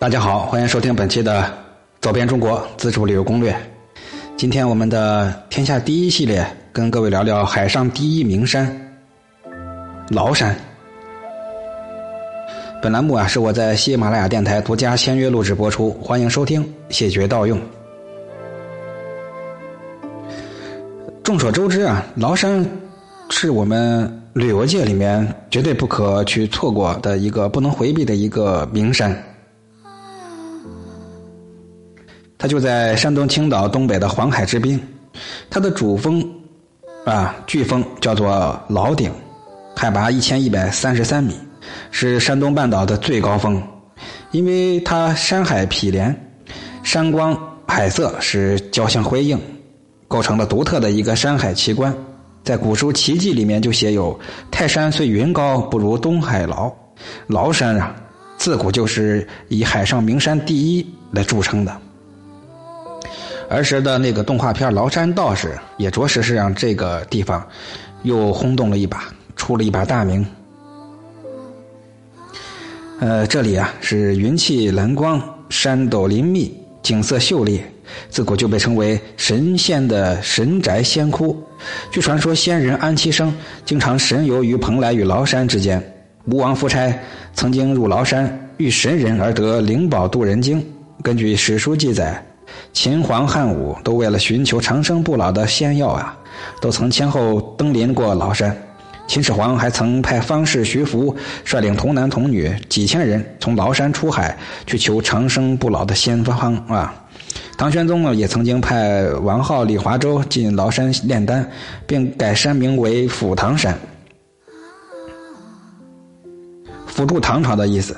大家好，欢迎收听本期的《走遍中国自助旅游攻略》。今天我们的天下第一系列，跟各位聊聊海上第一名山——崂山。本栏目啊是我在喜马拉雅电台独家签约录制播出，欢迎收听，谢绝盗用。众所周知啊，崂山是我们旅游界里面绝对不可去错过的一个不能回避的一个名山。它就在山东青岛东北的黄海之滨，它的主峰啊，巨峰叫做崂顶，海拔一千一百三十三米，是山东半岛的最高峰。因为它山海毗连，山光海色是交相辉映，构成了独特的一个山海奇观。在古书《奇迹》里面就写有“泰山虽云高，不如东海崂”。崂山啊，自古就是以海上名山第一来著称的。儿时的那个动画片《崂山道士》也着实是让这个地方又轰动了一把，出了一把大名。呃，这里啊是云气蓝光，山陡林密，景色秀丽，自古就被称为神仙的神宅仙窟。据传说，仙人安七生经常神游于蓬莱与崂山之间。吴王夫差曾经入崂山遇神人而得灵宝渡人经。根据史书记载。秦皇汉武都为了寻求长生不老的仙药啊，都曾先后登临过崂山。秦始皇还曾派方士徐福率领童男童女几千人从崂山出海去求长生不老的仙方啊。唐玄宗呢也曾经派王浩、李华州进崂山炼丹，并改山名为府唐山，辅助唐朝的意思。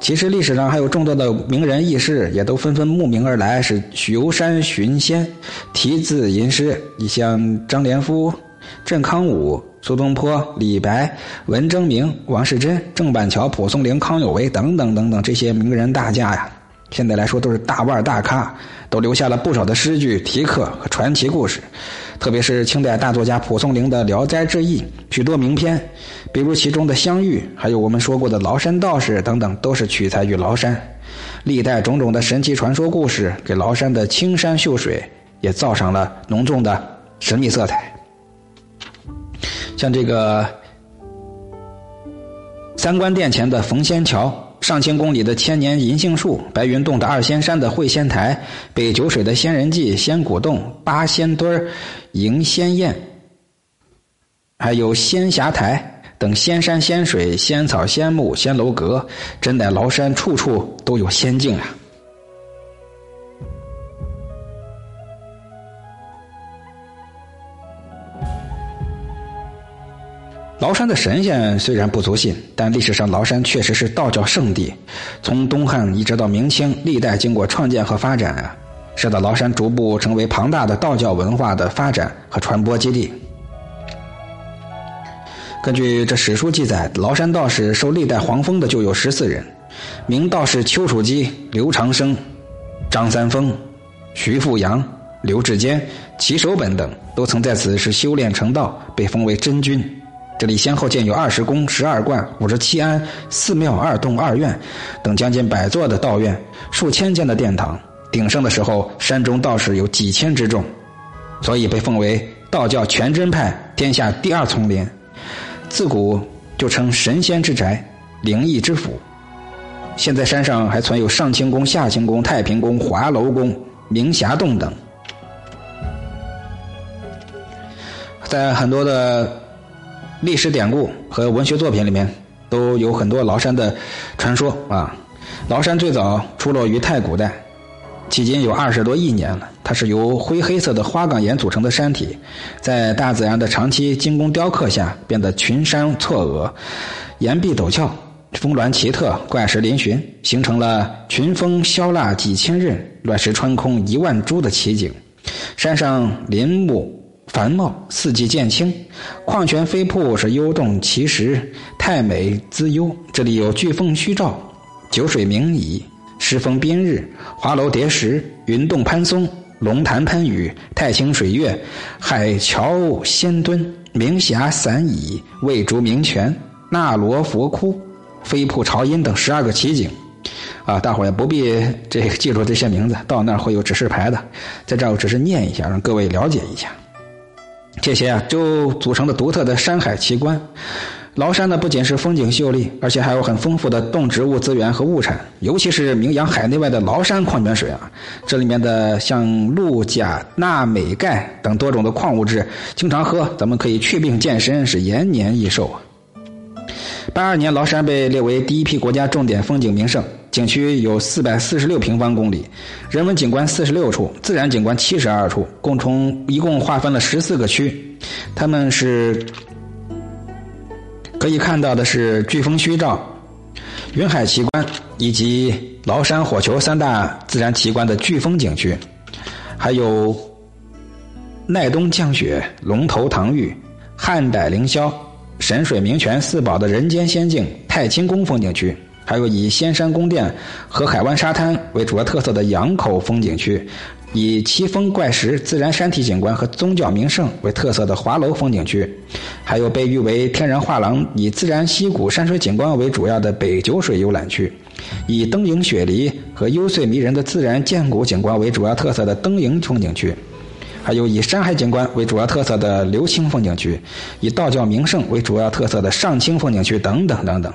其实历史上还有众多的名人异士，也都纷纷慕名而来，是游山寻仙、题字吟诗。你像张连夫、郑康武、苏东坡、李白、文征明、王世贞、郑板桥、蒲松龄、康有为等等等等这些名人大家呀。现在来说都是大腕大咖，都留下了不少的诗句、题刻和传奇故事。特别是清代大作家蒲松龄的《聊斋志异》，许多名篇，比如其中的《相遇》，还有我们说过的《崂山道士》等等，都是取材于崂山。历代种种的神奇传说故事，给崂山的青山秀水也造上了浓重的神秘色彩。像这个三官殿前的逢仙桥。上千公里的千年银杏树，白云洞的二仙山的会仙台，北九水的仙人记、仙古洞、八仙墩儿、迎仙宴，还有仙霞台等仙山仙水、仙草仙木、仙楼阁，真乃崂山处处都有仙境啊！崂山的神仙虽然不足信，但历史上崂山确实是道教圣地。从东汉一直到明清，历代经过创建和发展啊，使得崂山逐步成为庞大的道教文化的发展和传播基地。根据这史书记载，崂山道士受历代皇封的就有十四人，明道士丘处机、刘长生、张三丰、徐富阳、刘志坚、齐守本等，都曾在此是修炼成道，被封为真君。这里先后建有二十宫、十二观、五十七庵、寺庙、二洞、二院等将近百座的道院，数千间的殿堂。鼎盛的时候，山中道士有几千之众，所以被奉为道教全真派天下第二丛林。自古就称神仙之宅、灵异之府。现在山上还存有上清宫、下清宫、太平宫、华楼宫、明霞洞等，在很多的。历史典故和文学作品里面都有很多崂山的传说啊。崂山最早出落于太古代，迄今有二十多亿年了。它是由灰黑色的花岗岩组成的山体，在大自然的长期精工雕刻下，变得群山错额，岩壁陡峭，峰峦奇特，怪石嶙峋，形成了群峰削蜡几千仞，乱石穿空一万株的奇景。山上林木。繁茂，四季渐青，矿泉飞瀑是幽动奇石，太美滋幽。这里有巨峰虚照，九水鸣矣，石峰边日，华楼叠石，云洞攀松，龙潭喷雨，太清水月，海桥仙墩，明霞散倚，魏竹鸣泉，那罗佛窟，飞瀑朝音等十二个奇景。啊，大伙也不必这记住这些名字，到那儿会有指示牌的，在这儿我只是念一下，让各位了解一下。这些啊，就组成了独特的山海奇观。崂山呢，不仅是风景秀丽，而且还有很丰富的动植物资源和物产，尤其是名扬海内外的崂山矿泉水啊，这里面的像氯、钾、钠、镁、钙等多种的矿物质，经常喝，咱们可以祛病健身，是延年益寿啊。八二年，崂山被列为第一批国家重点风景名胜，景区有四百四十六平方公里，人文景观四十六处，自然景观七十二处，共从一共划分了十四个区，他们是。可以看到的是飓风虚照、云海奇观以及崂山火球三大自然奇观的飓风景区，还有奈冬降雪、龙头唐峪、汉傣凌霄、神水明泉四宝的人间仙境太清宫风景区，还有以仙山宫殿和海湾沙滩为主要特色的羊口风景区。以奇峰怪石、自然山体景观和宗教名胜为特色的华楼风景区，还有被誉为天然画廊、以自然溪谷山水景观为主要的北九水游览区，以灯影雪梨和幽邃迷人的自然建谷景观为主要特色的灯影风景区，还有以山海景观为主要特色的流清风景区，以道教名胜为主要特色的上清风景区等等等等。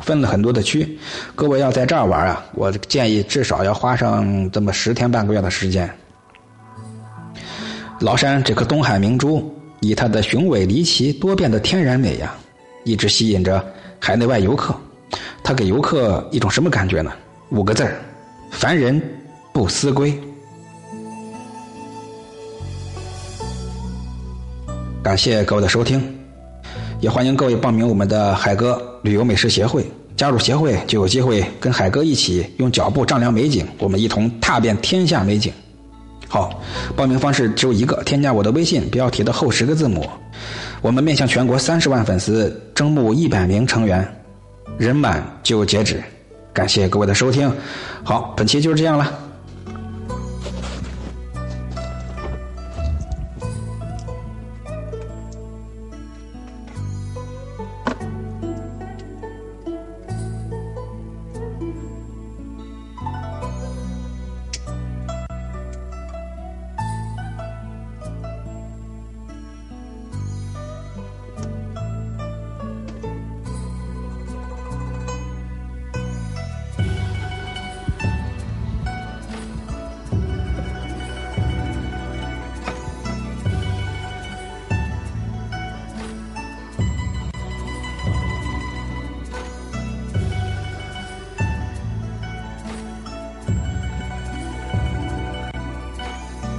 分了很多的区，各位要在这儿玩啊，我建议至少要花上这么十天半个月的时间。崂山这颗东海明珠，以它的雄伟离奇、多变的天然美呀，一直吸引着海内外游客。它给游客一种什么感觉呢？五个字儿：凡人不思归。感谢各位的收听。也欢迎各位报名我们的海哥旅游美食协会，加入协会就有机会跟海哥一起用脚步丈量美景，我们一同踏遍天下美景。好，报名方式只有一个，添加我的微信标题的后十个字母。我们面向全国三十万粉丝，征募一百名成员，人满就截止。感谢各位的收听，好，本期就是这样了。